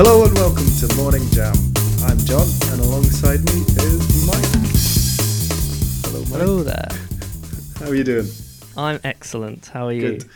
Hello and welcome to Morning Jam. I'm John, and alongside me is Mike. Hello, Mike. Hello there. How are you doing? I'm excellent. How are you? Good.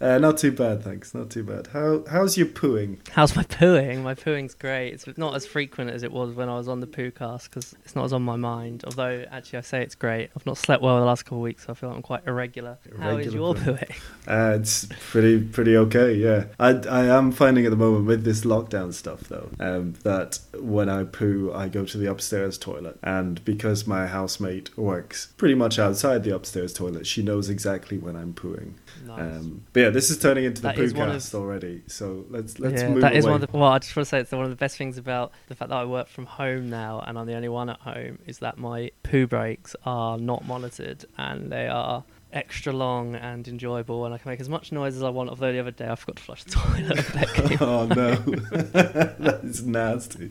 Uh, not too bad, thanks. Not too bad. How how's your pooing? How's my pooing? My pooing's great. It's not as frequent as it was when I was on the poo cast because it's not as on my mind. Although, actually, I say it's great. I've not slept well the last couple of weeks, so I feel like I'm quite irregular. How is Irregular your poo. pooing? Uh, it's pretty pretty okay. Yeah, I I am finding at the moment with this lockdown stuff though um, that when I poo, I go to the upstairs toilet, and because my housemate works pretty much outside the upstairs toilet, she knows exactly when I'm pooing. Nice. Um, but yeah, this is turning into the That is one of- podcast already. So let's let's yeah, move that is away. one of the. Well, I just want to say it's one of the best things about the fact that I work from home now, and I'm the only one at home, is that my poo breaks are not monitored and they are extra long and enjoyable, and I can make as much noise as I want. Although the other day I forgot to flush the toilet. oh no, that is nasty.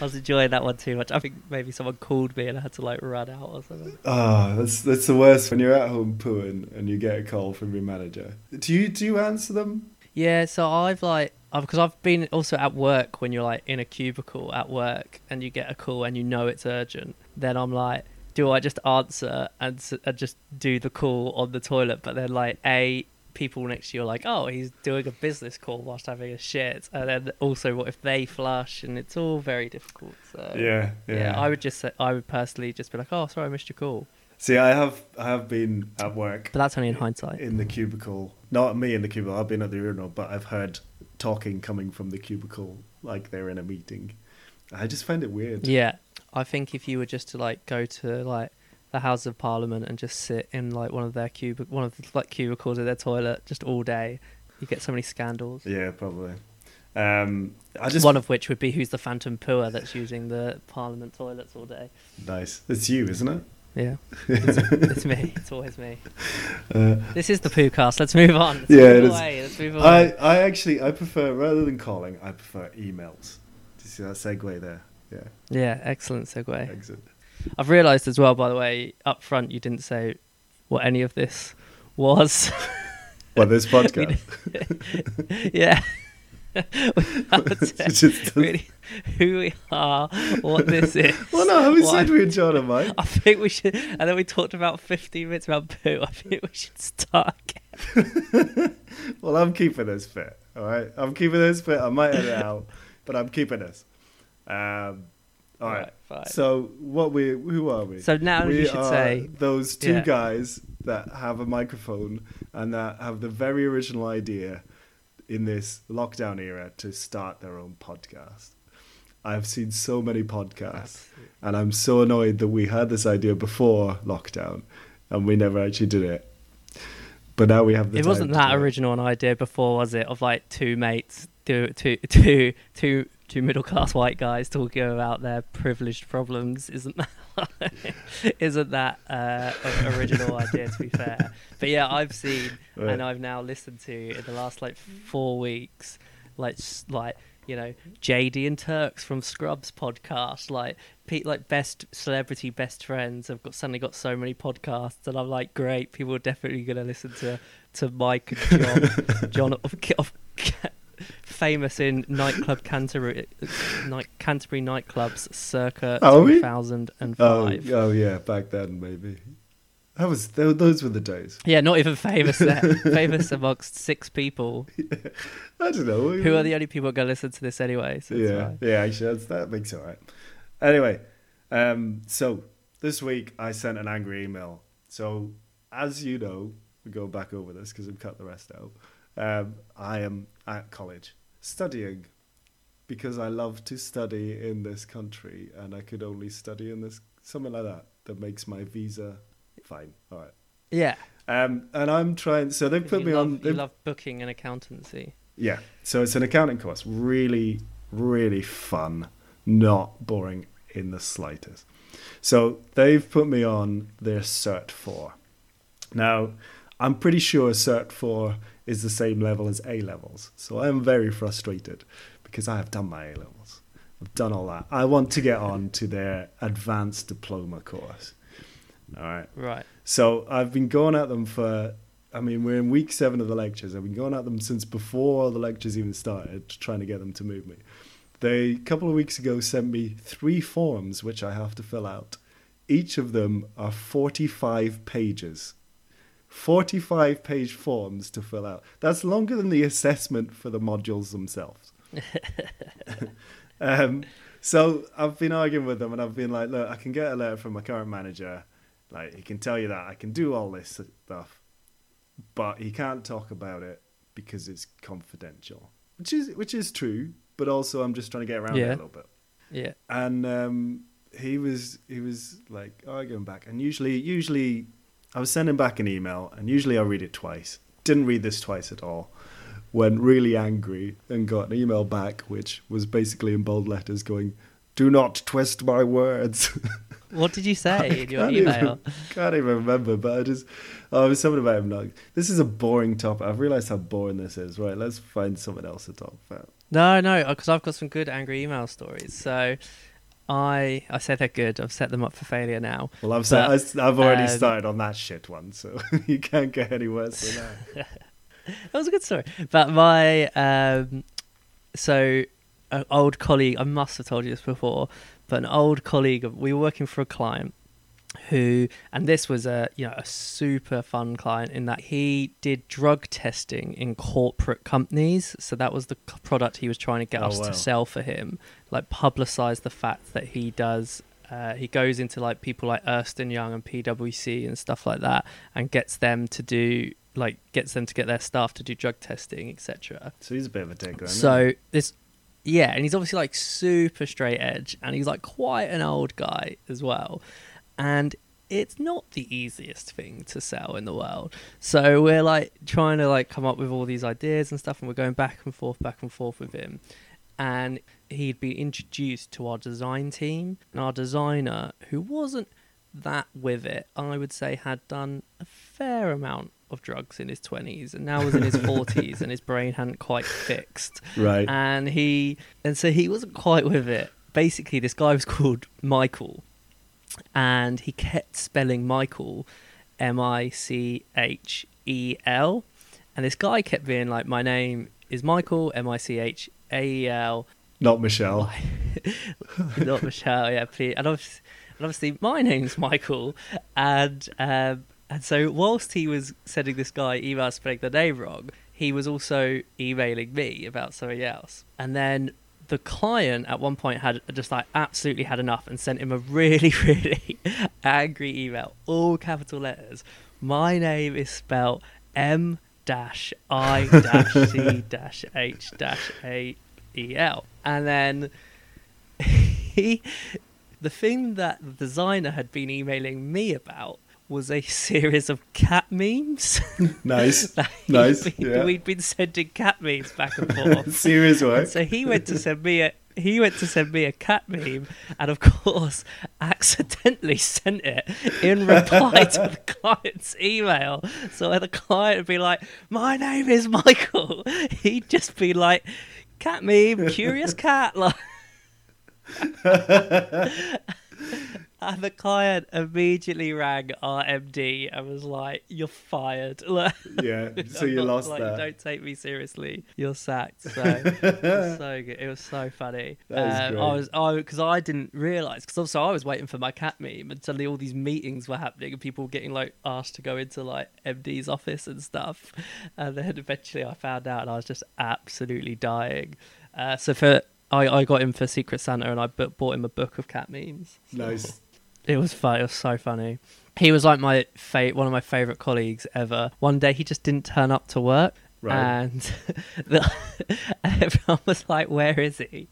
I was enjoying that one too much. I think maybe someone called me and I had to like run out or something. Oh, that's that's the worst when you're at home pooing and you get a call from your manager. Do you do you answer them? Yeah, so I've like because I've been also at work when you're like in a cubicle at work and you get a call and you know it's urgent. Then I'm like, do I just answer and, and just do the call on the toilet? But then like a people next to you are like, oh, he's doing a business call whilst having a shit, and then also what if they flush? And it's all very difficult. So Yeah, yeah, I would just say I would personally just be like, oh, sorry, I missed your call. See, I have I have been at work But that's only in hindsight. in the cubicle. Not me in the cubicle. I've been at the urinal, but I've heard talking coming from the cubicle like they're in a meeting. I just find it weird. Yeah, I think if you were just to like go to like the House of Parliament and just sit in like one of their cubic one of the like cubicles of their toilet just all day, you get so many scandals. Yeah, probably. Um, I just One of which would be who's the phantom pooer that's using the Parliament toilets all day. nice. It's you, isn't it? Yeah, it's, it's me. It's always me. Uh, This is the poo cast. Let's move on. Let's Yeah, move it is. away. Let's move I. I actually I prefer rather than calling, I prefer emails. Do you see that segue there? Yeah, Yeah, excellent segue. exit. I've realised as well, by the way, up front you didn't say what any of this was. Well, this podcast. yeah. Just- really who we are, what this is. well, no, we said we were John and Mike. I think we should, and then we talked about 15 minutes about poo. I think we should start again. Well, I'm keeping this fit. All right, I'm keeping this fit. I might edit it out, but I'm keeping this. Um, all right. fine. So, what we who are we? So now we you should say, those two Yeah. guys that have a microphone and that have the very original idea in this lockdown era to start their own podcast. I've seen so many podcasts, and I'm so annoyed that we had this idea before lockdown, and we never actually did it. But now we have the. it wasn't that original an idea before, was it? Of like two mates, two, two, two, two, two middle class white guys talking about their privileged problems. Isn't that, isn't that uh, an original idea? To be fair, but yeah, I've seen Right. and I've now listened to in the last like four weeks, like like you know JD and Turks from Scrubs podcast, like pe- like best celebrity best friends have got suddenly got so many podcasts, and I'm like, great, people are definitely gonna listen to to Mike and John, John of, of famous in nightclub Canterbury, night Canterbury nightclubs circa Are we? 2005. Oh, oh yeah, back then maybe. That was tho- those were the days. Yeah, not even famous there. famous amongst six people I don't know. who are the only people going to listen to this anyway. So yeah, fine. yeah. Actually, that's, that makes it alright. Anyway, um, so this week I sent an angry email. So as you know, we go back over this because I've cut the rest out. Um, I am at college studying because I love to study in this country, and I could only study in this something like that that makes my visa fine. All right. Yeah. Um, and I'm trying. So they've put me love, on. You they've- love booking and accountancy. yeah. So it's an accounting course. Really, really fun. Not boring in the slightest. So they've put me on their Cert 4. Now, I'm pretty sure Cert 4 is the same level as A levels. So I am very frustrated because I have done my A levels. I've done all that. I want to get on to their advanced diploma course. All right. Right. So I've been going at them for I mean, we're in week seven of the lectures. I've been going at them since before the lectures even started, trying to get them to move me. They, a couple of weeks ago, sent me three forms which I have to fill out. Each of them are 45 pages. 45 page forms to fill out. That's longer than the assessment for the modules themselves. um, so I've been arguing with them and I've been like, look, I can get a letter from my current manager. Like, he can tell you that I can do all this stuff, but he can't talk about it because it's confidential, which is which is true. But also, I'm just trying to get around Yeah. it a little bit. Yeah. And um, he was he was like arguing back, and usually usually I was sending back an email, and usually I read it twice. Didn't read this twice at all. Went really angry and got an email back, which was basically in bold letters going, "Do not twist my words." What did you say in your email? Even, can't even remember, but I just oh, it was something about him. Not, this is a boring topic. I've realised how boring this is. Right, let's find something else to talk about. No, no, because I've got some good angry email stories. So I I said they're good. I've set them up for failure now. Well, I've said, I've already um, started on that shit one, so you can't get any worse than that. That was a good story. But my um, so an old colleague. I must have told you this before, but an old colleague. We were working for a client who, and this was a you know a super fun client in that he did drug testing in corporate companies. So that was the product he was trying to get Oh, us wow. to sell for him. Like publicize the fact that he does. Uh, he goes into like people like Ernst and Young and PwC and stuff like that, and gets them to do like gets them to get their staff to do drug testing, etc. So he's a bit of a dick, then. So this, yeah, and he's obviously like super straight edge, and he's like quite an old guy as well, and it's not the easiest thing to sell in the world. So we're like trying to like come up with all these ideas and stuff, and we're going back and forth, back and forth with him, and he'd been introduced to our design team, and our designer, who wasn't that with it, I would say had done a fair amount of drugs in his 20s and now was in his 40s and his brain hadn't quite fixed right. and he and so he wasn't quite with it basically this guy was called michael and he kept spelling michael m-i-c-h-e-l and this guy kept being like my name is michael m-i-c-h-a-e-l Not Michelle. not Michelle, yeah, please. And obviously, and obviously, my name's Michael, and um, and so whilst he was sending this guy emails spelling the name wrong, he was also emailing me about something else. And then the client at one point had just like absolutely had enough and sent him a really, really angry email, all capital letters. My name is spelled M dash I dash C dash H dash A E L. And then he, the thing that the designer had been emailing me about was a series of cat memes. Nice. Nice, been- yeah. We'd been sending cat memes back and forth. Serious work. so he went to send me a he went to send me a cat meme and of course accidentally sent it in reply to the client's email. So when the client would be like, My name is Michael he'd just be like cat meme, curious cat like And the client immediately rang our MD and was like, "You're fired." Yeah. So you not- lost like, that. Don't take me seriously. You're sacked. So it was so good. It was so funny. Um. I was I because I didn't realize because also I was waiting for my cat meme and suddenly all these meetings were happening and people were getting like asked to go into like MD's office and stuff. And then eventually I found out and I was just absolutely dying. Uh, so for I, I got him for Secret Santa and I bought him a book of cat memes. Nice. It was fun. It was so funny. He was like my fa- one of my favorite colleagues ever. One day he just didn't turn up to work, Right. and the, everyone was like, "Where is he?"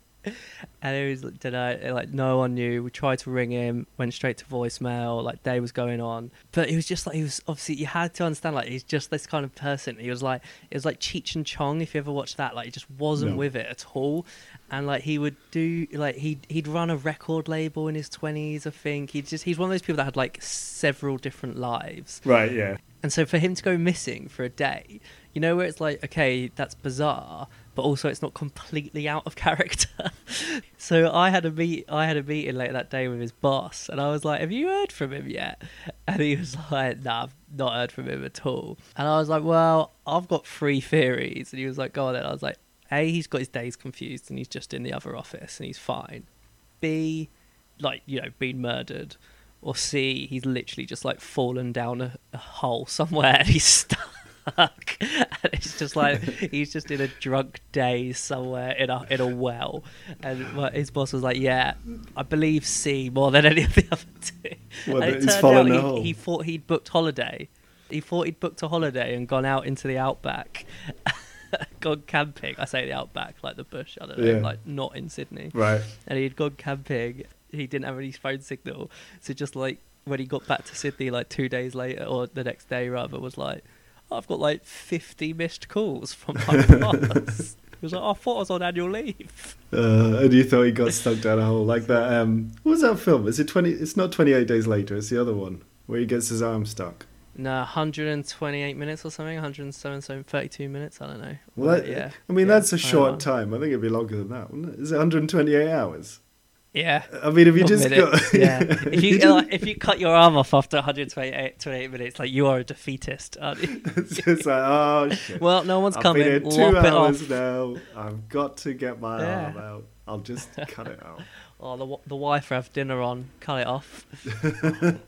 And it was like, like no one knew. We tried to ring him, went straight to voicemail. Like day was going on, but he was just like he was. Obviously, you had to understand like he's just this kind of person. He was like it was like Cheech and Chong. If you ever watched that, like he just wasn't No. with it at all. And like he would do like he he'd run a record label in his twenties. I think he just he's one of those people that had like several different lives. Right. Yeah. And so for him to go missing for a day, you know, where it's like, okay, that's bizarre, but also it's not completely out of character. so I had a meet, I had a meeting later that day with his boss, and I was like, "Have you heard from him yet?" And he was like, "Nah, I've not heard from him at all." And I was like, "Well, I've got three theories," and he was like, "Go on." Then I was like, "A, he's got his days confused, and he's just in the other office, and he's fine." B, like you know, been murdered. Or C, he's literally just like fallen down a, a hole somewhere and he's stuck. and it's just like he's just in a drunk daze somewhere in a in a well. And his boss was like, "Yeah, I believe C more than any of the other two. Well, and it turned out he, hole. he thought he'd booked holiday. He thought he'd booked a holiday and gone out into the outback. gone camping. I say the outback, like the bush. I don't know, Yeah. like not in Sydney Right. and he'd gone camping. He didn't have any phone signal, so just like when he got back to Sydney, like two days later or the next day rather, was like, "I've got like fifty missed calls from my boss." He was like, "I thought I was on annual leave." Uh, and you thought he got stuck down a hole like that. Um, what was that film? Is it twenty? It's not Twenty Eight Days Later. It's the other one where he gets his arm stuck. No, 128 minutes or something, 107, so 32 minutes. I don't know. Well, But that, yeah, I mean, yeah, that's a short know. time. I think it'd be longer than that, wouldn't it? Is it 128 hours? Yeah. I mean, if you just got, yeah. If you, like, if you cut your arm off after 128 28 minutes, like you are a defeatist, aren't you? it's just like, oh shit. Well, no one's I've coming. been here two hours now. I've got to get my Yeah. arm out. I'll just cut it out. Oh, the, the wife have dinner on. Cut it off.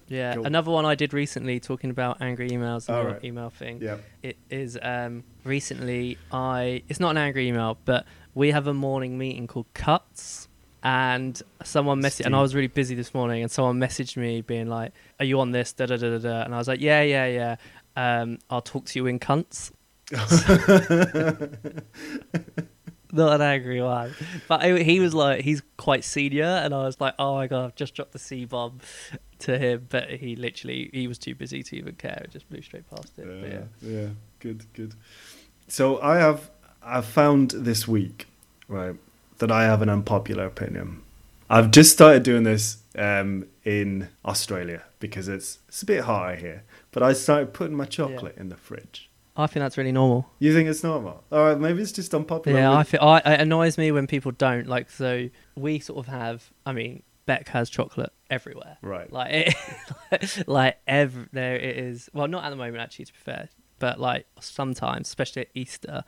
yeah. Cool. Another one I did recently, talking about angry emails and your right. email thing. Yeah. It is um, recently I. It's not an angry email, but we have a morning meeting called Cuts. And someone messaged, and I was really busy this morning, and someone messaged me being like, "Are you on this?" Da da da da da. And I was like, "Yeah, yeah, yeah. Um, I'll talk to you in cunts." not an angry one. But I, he was like, he's quite senior, and I was like, oh my god, I've just dropped the C bomb to him, but he literally he was too busy to even care. It just blew straight past it. But yeah. yeah, yeah, good, good. So I have I've found this week, right, that I have an unpopular opinion. I've just started doing this um, in Australia because it's it's a bit hotter here. But I started putting my chocolate in the fridge. I think that's really normal. You think it's normal? All right, maybe it's just unpopular. Yeah, I feel I, it annoys me when people don't like. So we sort of have. I mean, Beck has chocolate everywhere. right. Like, it, like every there it is. Well, not at the moment actually, to be fair, but like sometimes, especially at Easter,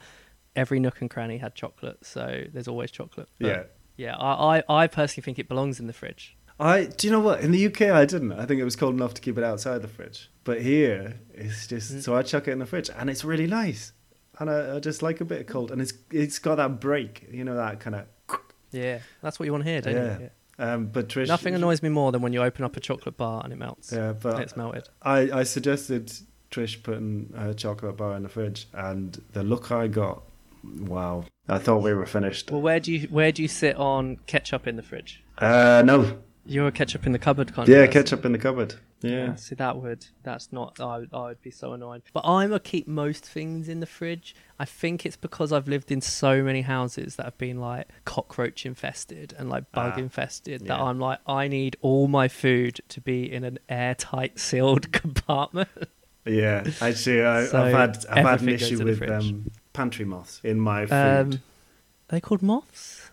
every nook and cranny had chocolate. So there's always chocolate. But Yeah. yeah. I, I, I personally think it belongs in the fridge. I do you know what? In the UK, I didn't. I think it was cold enough to keep it outside the fridge. But here, it's just Mm. so I chuck it in the fridge, and it's really nice. And I, I just like a bit of cold, and it's it's got that break, you know, that kind of. Yeah, that's what you want to hear, don't Yeah. you? Um, but Trish, Nothing annoys me more than when you open up a chocolate bar and it melts. Yeah, but it's melted. I I suggested Trish putting her chocolate bar in the fridge, and the look I got, wow! I thought we were finished. Well, where do you where do you sit on ketchup in the fridge? Uh, no, You're a ketchup in the cupboard kind yeah, of. ketchup in the cupboard. Yeah, See, that would that's not. I would, I would be so annoyed. But I'm a keep most things in the fridge. I think it's because I've lived in so many houses that have been like cockroach infested and like bug Ah, infested that. I'm like I need all my food to be in an airtight sealed compartment. yeah. Actually, I, So I've had I've had an issue with um, pantry moths in my food. Um, are they called moths?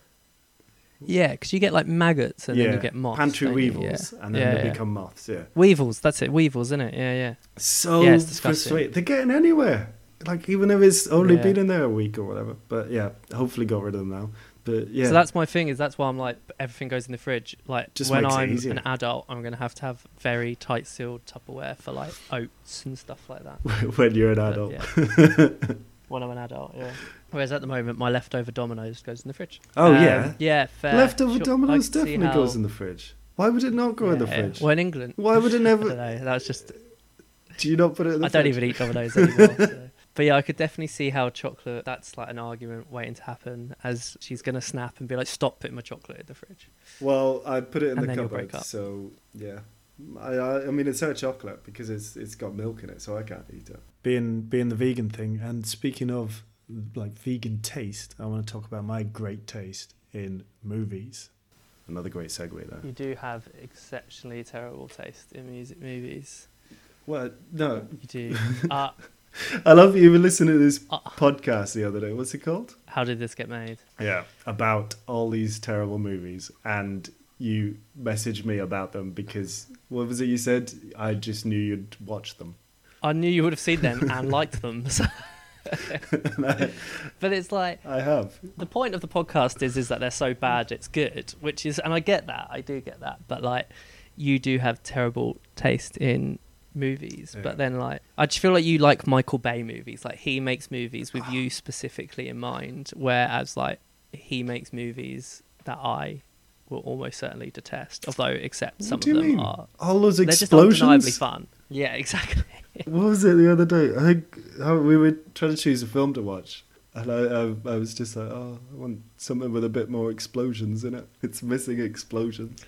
Yeah, because you get like maggots and yeah, then you get moths. pantry don't? Yeah. weevils, and then Yeah, they become moths. Yeah, Weevils, that's it. Weevils, isn't it? Yeah, yeah. so Yeah, frustrating. They're getting anywhere. Like even if it's only been in there a week or whatever. But yeah, hopefully got rid of them now. But yeah, So that's my thing. Is that's why I'm like everything goes in the fridge. Like Just when I'm an adult, I'm gonna have to have very tight sealed Tupperware for like oats and stuff like that. when you're an But, adult. yeah. when I'm an adult, yeah. Whereas at the moment, my leftover Domino's goes in the fridge. Oh Um, yeah, yeah. Fair. leftover Sure, I Domino's definitely how- goes in the fridge. Why would it not go in the Yeah, yeah. fridge? Well, in England, Why would it I don't never? know. That's just. Do you not put it in the I don't even eat Domino's anymore. so. But yeah, I could definitely see how chocolate. That's like an argument waiting to happen, as she's gonna snap and be like, "Stop putting my chocolate in the fridge." Well, I put it in And the then you'll cupboard, break up. so yeah. I, I I mean it's her chocolate because it's it's got milk in it, so I can't eat it. Being being the vegan thing, and speaking of like vegan taste, I want to talk about my great taste in movies. Another great segue there. You do have exceptionally terrible taste in music movies. Well, no, You do. uh, I love you were listening to this Uh. podcast the other day. What's it called? How did this get made? Yeah, about all these terrible movies, and you messaged me about them because what was it you said? I just knew you'd watch them. I knew you would have seen them and liked them. So. but it's like I have. the point of the podcast is is that they're so bad it's good, which is and I get that. I do get that. But like you do have terrible taste in movies. Yeah. But then like I just feel like you like Michael Bay movies. Like he makes movies with you specifically in mind, whereas like he makes movies that I will almost certainly detest. Although except some what do of you them mean? are All those explosions. They're just undeniably fun. Yeah, exactly. What was it the other day? I think we were trying to choose a film to watch, and I, I, I was just like, oh, I want something with a bit more explosions in it. It's missing explosions.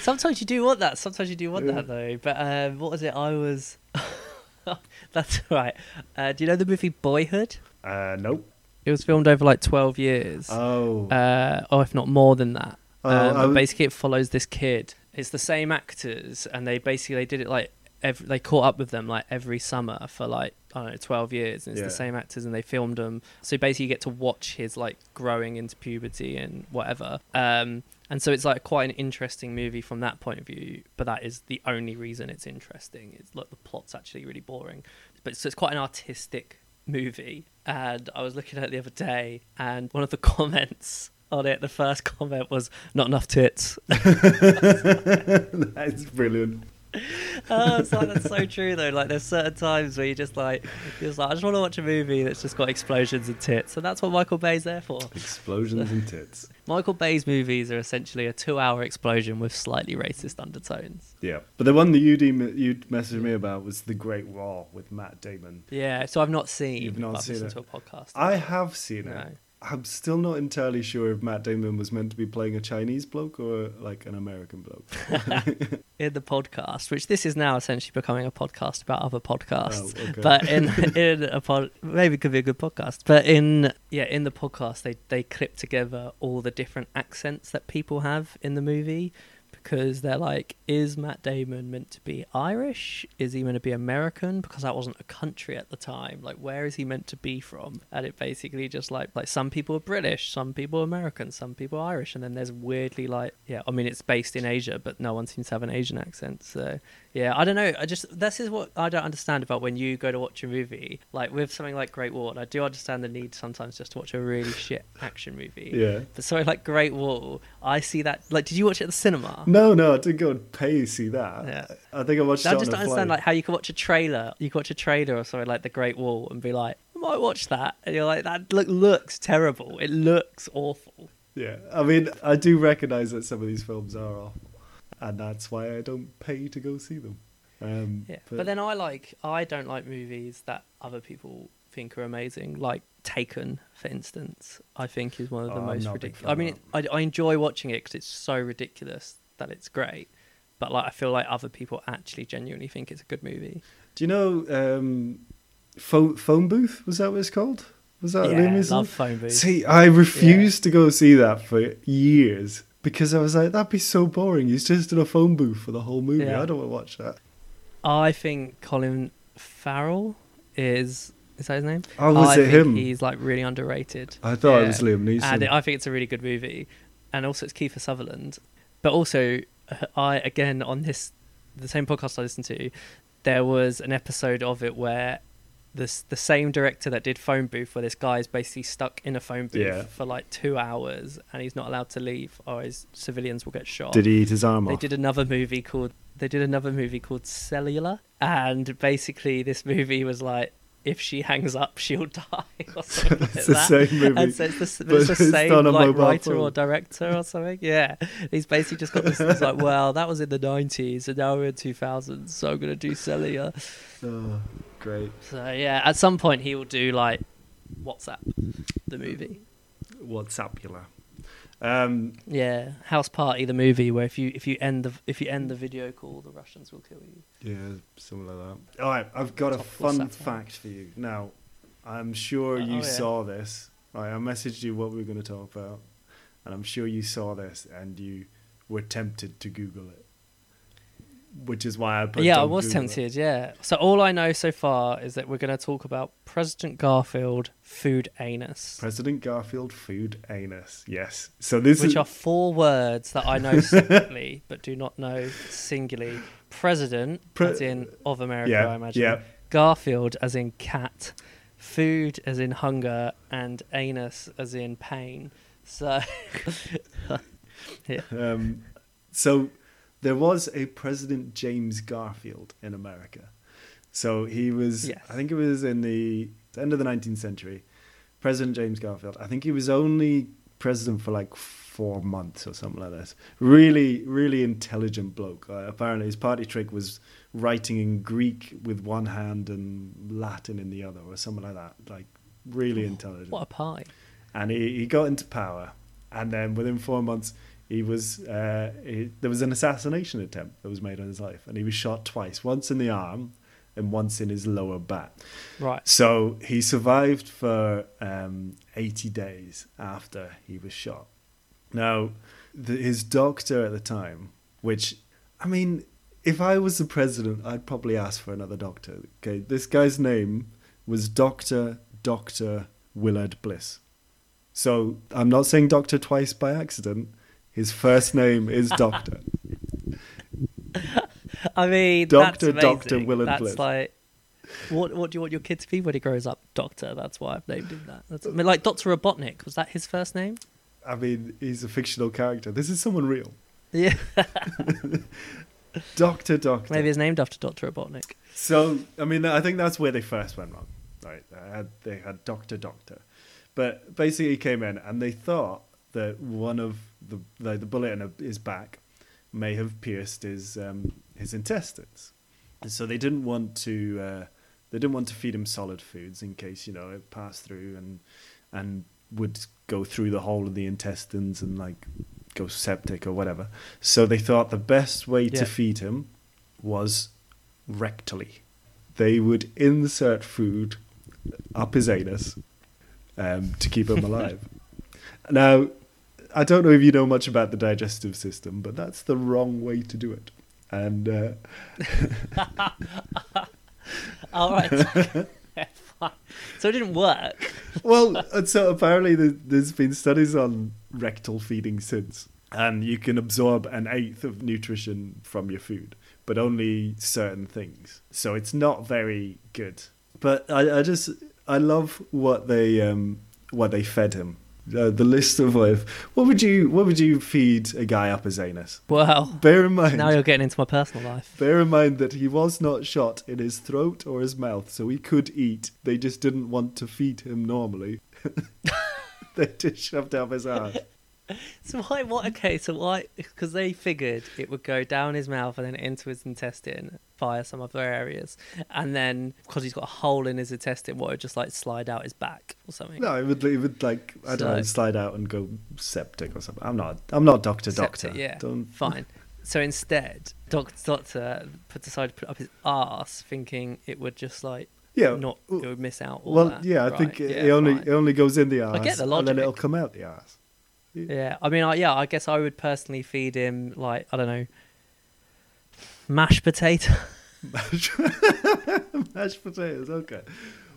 Sometimes you do want that. Sometimes you do want Yeah. that though. But um, what was it? I was. That's right. Uh, do you know the movie Boyhood? Uh, nope. It was filmed over like twelve years, Oh, uh, or if not more than that. Oh, um, but basically, it follows this kid. It's the same actors, and they basically they did it like every, they caught up with them like every summer for like I don't know twelve years, and it's Yeah. the same actors, and they filmed them. So basically, you get to watch his like growing into puberty and whatever. Um, and so it's like quite an interesting movie from that point of view. But that is the only reason it's interesting. It's like the plot's actually really boring, but so it's quite an artistic movie. And I was looking at it the other day, and one of the comments on it, the first comment was "not enough tits." that's brilliant. oh, it's like that's so true though. Like there's certain times where you just like, you're just like, I just want to watch a movie that's just got explosions and tits, and that's what Michael Bay's there for. Explosions and tits. Michael Bay's movies are essentially a two-hour explosion with slightly racist undertones. Yeah, but the one that you you messaged me about was the Great Wall with Matt Damon. Yeah, so I've not seen. You've not seen it. to a podcast. I have seen it. No. I'm still not entirely sure if Matt Damon was meant to be playing a Chinese bloke or like an American bloke. in the podcast, which this is now essentially becoming a podcast about other podcasts. Oh, okay. But in in a pod, maybe it could be a good podcast. But in yeah, in the podcast, they they clip together all the different accents that people have in the movie because they're like, is Matt Damon meant to be Irish? Is he meant to be American? Because that wasn't a country at the time. Like, where is he meant to be from? And it basically just like like some people are British, some people are American, some people are Irish, and then there's weirdly like yeah, I mean it's based in Asia, but no one seems to have an Asian accent. So yeah, I don't know. I just this is what I don't understand about when you go to watch a movie, like with something like Great Wall. I do understand the need sometimes just to watch a really shit action movie. yeah. But something like Great Wall, I see that. Like, did you watch it at the cinema? No, no, I didn't go and pay to see that. Yeah. I think I watched it. Now I just on don't understand like how you can watch a trailer. You can watch a trailer or something like The Great Wall and be like, I might watch that, and you're like, that look looks terrible. It looks awful. Yeah, I mean, I do recognise that some of these films are awful, and that's why I don't pay to go see them. Um, Yeah, but, then I like I don't like movies that other people think are amazing, like Taken, for instance. I think is one of the Oh, most not a big ridiculous. I mean, I, I enjoy watching it because it's so ridiculous that it's great. But like, I feel like other people actually genuinely think it's a good movie. do you know um, phone, phone booth? Was that what it's called? Was that the name yeah, it? love phone booth. See, I refused to go see that for years because I was like, that'd be so boring. He's just in a phone booth for the whole movie. Yeah. I don't want to watch that. I think Colin Farrell is is that his name? Oh, was I it him? He's like really underrated. I thought Yeah. it was Liam Neeson. and I think it's a really good movie. And also, it's Kiefer Sutherland. But also, uh, I again on this the same podcast I listened to, there was an episode of it where this the same director that did Phone Booth, where this guy is basically stuck in a phone booth Yeah. for like two hours and he's not allowed to leave, or his civilians will get shot. Did he eat his arm They off? did another movie called they did another movie called Cellular, and basically this movie was like if she hangs up, she'll die or something like It's the that. same movie, And so it's the, but it's the it's same like writer or director or something. Yeah, he's basically just got this. He's like, well, that was in the nineties, and now we're in two thousands, so I'm gonna do Cellular. Uh. Oh, great. So yeah, at some point he will do like WhatsApp, the movie. WhatsAppula. Um, Yeah, House Party, the movie, where if you if you end the if you end the video call, the Russians will kill you. yeah, something like that. All right, I've got a fun WhatsApp. fact for you. Now, I'm sure Oh, you yeah. saw this. All right, I messaged you what we were going to talk about, and I'm sure you saw this and you were tempted to Google it. Which is why I put. yeah, I was Google tempted. Yeah. So all I know so far is that we're going to talk about President Garfield food anus, President Garfield food anus. Yes. So this which is are four words that I know separately but do not know singularly. President, Pre- as in of America, yeah, I imagine. yeah. Garfield, as in cat. Food, as in hunger, and anus, as in pain. So, Um, so there was a President James Garfield in America. So he was, Yes. I think it was in the end of the 19th century. President James Garfield. I think he was only president for like four months or something like this. Really, really intelligent bloke. Uh, apparently, his party trick was writing in Greek with one hand and Latin in the other, or something like that. Like really intelligent what a pie. and he, he got into power and then within four months he was uh, he, there was an assassination attempt that was made on his life and he was shot twice once in the arm and once in his lower back. Right. so he survived for um, 80 days after he was shot. Now the, his doctor at the time which i mean if i was the president i'd probably ask for another doctor. Okay this guy's name was dr dr willard bliss. So i'm not saying doctor twice by accident his first name is doctor I mean, Dr. amazing. Willard That's Bliss. like, what what do you want your kid to be when he grows up? Doctor. That's why I've named him that. That's, I mean, like Doctor Robotnik. Was that his first name? i mean he's a fictional character this is someone real Yeah. doctor doctor Maybe it's named after Doctor Robotnik. So I mean, I think that's where they first went wrong. Right, they had, they had Doctor Doctor, but basically he came in and they thought that one of the the, the bullet in his back may have pierced his um, his intestines, so they didn't want to uh, they didn't want to feed him solid foods in case you know it passed through and and would go through the whole of the intestines and like go septic or whatever. So they thought the best way Yeah. to feed him was rectally. They would insert food up his anus um, to keep him alive. now, I don't know if you know much about the digestive system, but that's the wrong way to do it. And uh, All right. So it didn't work. well, so apparently there- there's been studies on rectal feeding since, and you can absorb an eighth of nutrition from your food, but only certain things. So it's not very good. But I, I just I love what they um, what they fed him. Uh, the list of what would you what would you feed a guy up his anus? Well, Bear in mind, now you're getting into my personal life. Bear in mind that he was not shot in his throat or his mouth, so he could eat. They just didn't want to feed him normally. they just shoved up his ass. So why? What? Okay. So why? Because they figured it would go down his mouth and then into his intestine via some other areas, and then because he's got a hole in his intestine, what would just like slide out his back or something? No, it would, it would like I don't know, slide out and go septic or something. I'm not, I'm not doctor, doctor. Yeah. Don't. Fine. So instead, Doctor Doctor put decided to put up his ass, thinking it would just like Yeah. not it would miss out. All well, that. yeah, I Right, think it, yeah, it only fine. it only goes in the ass, I get the and then it'll come out the ass. Yeah, I mean, I, yeah, I guess I would personally feed him like I don't know, mashed potato. Mashed potatoes. Okay.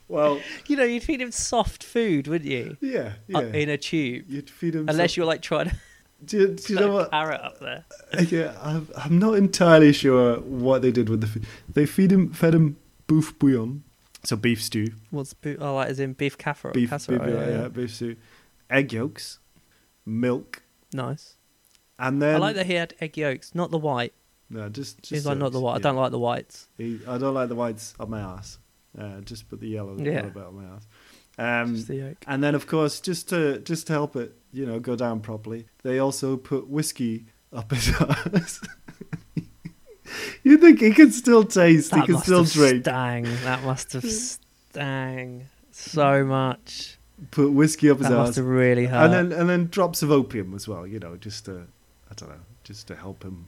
Well, you know, you'd feed him soft food, wouldn't you? yeah, yeah. Uh, in a tube, You'd feed him. unless some- you're like trying to Do you, do you know a what? carrot up there. Yeah, I'm, I'm not entirely sure what they did with the food. They feed him, fed him bouffe bouillon, so beef stew, What's bo- oh, like as in beef casserole? beef, casserole beef, yeah, yeah, yeah. beef stew, egg yolks, milk, Nice. and then I like that he had egg yolks, not the white. No, just, just He's like not the white. I don't like the whites. He, I don't like the whites on my ass. Uh, just put the yellow, Yeah. yellow bit on my ass. Um, Just the yolk. and then, of course, just to just to help it, you know, go down properly, they also put whiskey up his ass. you think he can still taste? he That can must still have drink. stang. That must have stang so much. Put whiskey up his That ass, must have really hurt. and then and then drops of opium as well. You know, just to I don't know, just to help him.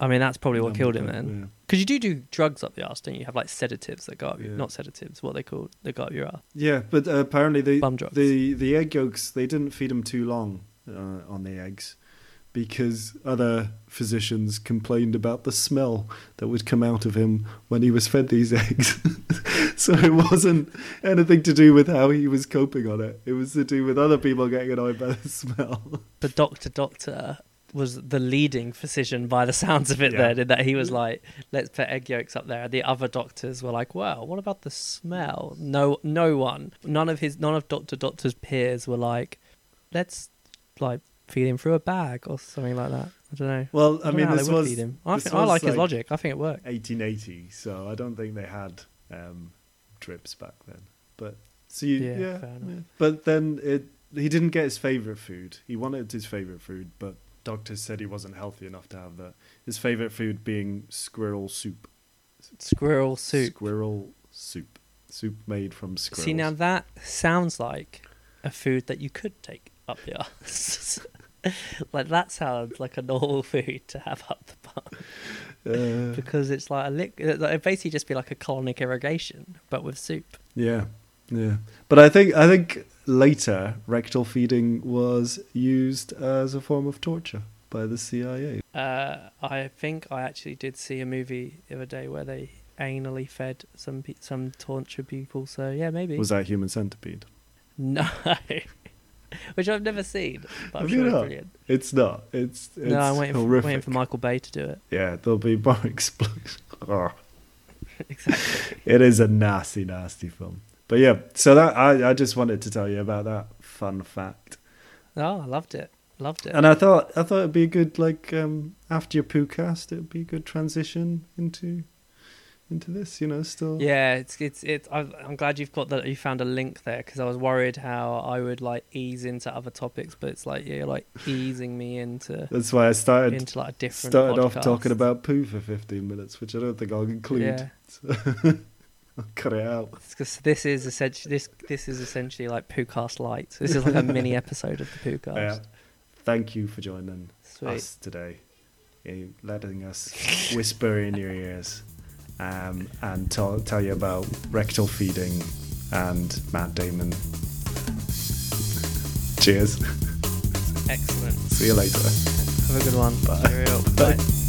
I mean, that's probably what killed him then. yeah. Because you do do drugs up the arse, don't you? You have like sedatives that go up your, Yeah. not sedatives, what they call they go up your ass. Yeah, but uh, apparently the the the egg yolks they didn't feed him too long uh, on the eggs because other physicians complained about the smell that would come out of him when he was fed these eggs. so it wasn't anything to do with how he was coping on it. It was to do with other people getting annoyed by the smell. The doctor doctor was the leading physician by the sounds of it Yeah. then in that he was like let's put egg yolks up there and the other doctors were like well what about the smell no no one none of his none of dr doctor's peers were like let's like feed him through a bag or something like that i don't know Well, I, don't mean, this was. I, think, I was like his logic i think it worked 1880, so I don't think they had um, drips back then. But so you, Yeah, yeah, fair yeah. But then it he didn't get his favorite food. He wanted his favorite food, but doctors said he wasn't healthy enough to have that. His favorite food being squirrel soup. squirrel soup Squirrel soup. Soup made from squirrels. see now that sounds like a food that you could take up the arse like that sounds like a normal food to have up the bum Uh, because it's like a lick. It'd basically just be like a colonic irrigation, but with soup. yeah, yeah. But I think I think later rectal feeding was used as a form of torture by the CIA. Uh, I think I actually did see a movie the other day where they anally fed some some torture people. So yeah, maybe Was that Human Centipede? no, which I've never seen. But I'm sure it's not? brilliant. It's not. It's, it's no, I'm waiting for, waiting for Michael Bay to do it. Yeah, there'll be more explosions. Oh, exactly. it is a nasty, nasty film. But yeah, so that I, I just wanted to tell you about that fun fact. Oh, I loved it. Loved it. And I thought I thought it'd be a good like um after your poo cast, it'd be a good transition into into this, you know, still Yeah, it's it's it's. I'm glad you've got that. You found a link there because I was worried how I would like ease into other topics, but it's like yeah, you're like easing me into That's why I started into like a different. started off talking about poo for fifteen minutes, which I don't think I'll include. Yeah, I'll cut it out. because this is essentially this this is essentially like Poocast light. This is like a mini episode of the Poocast. Yeah. Thank you for joining Sweet. us today, letting us whisper in your ears um, and tell, tell you about rectal feeding and Matt Damon. Cheers. Excellent. See you later. Have a good one. Bye. Bye. Bye.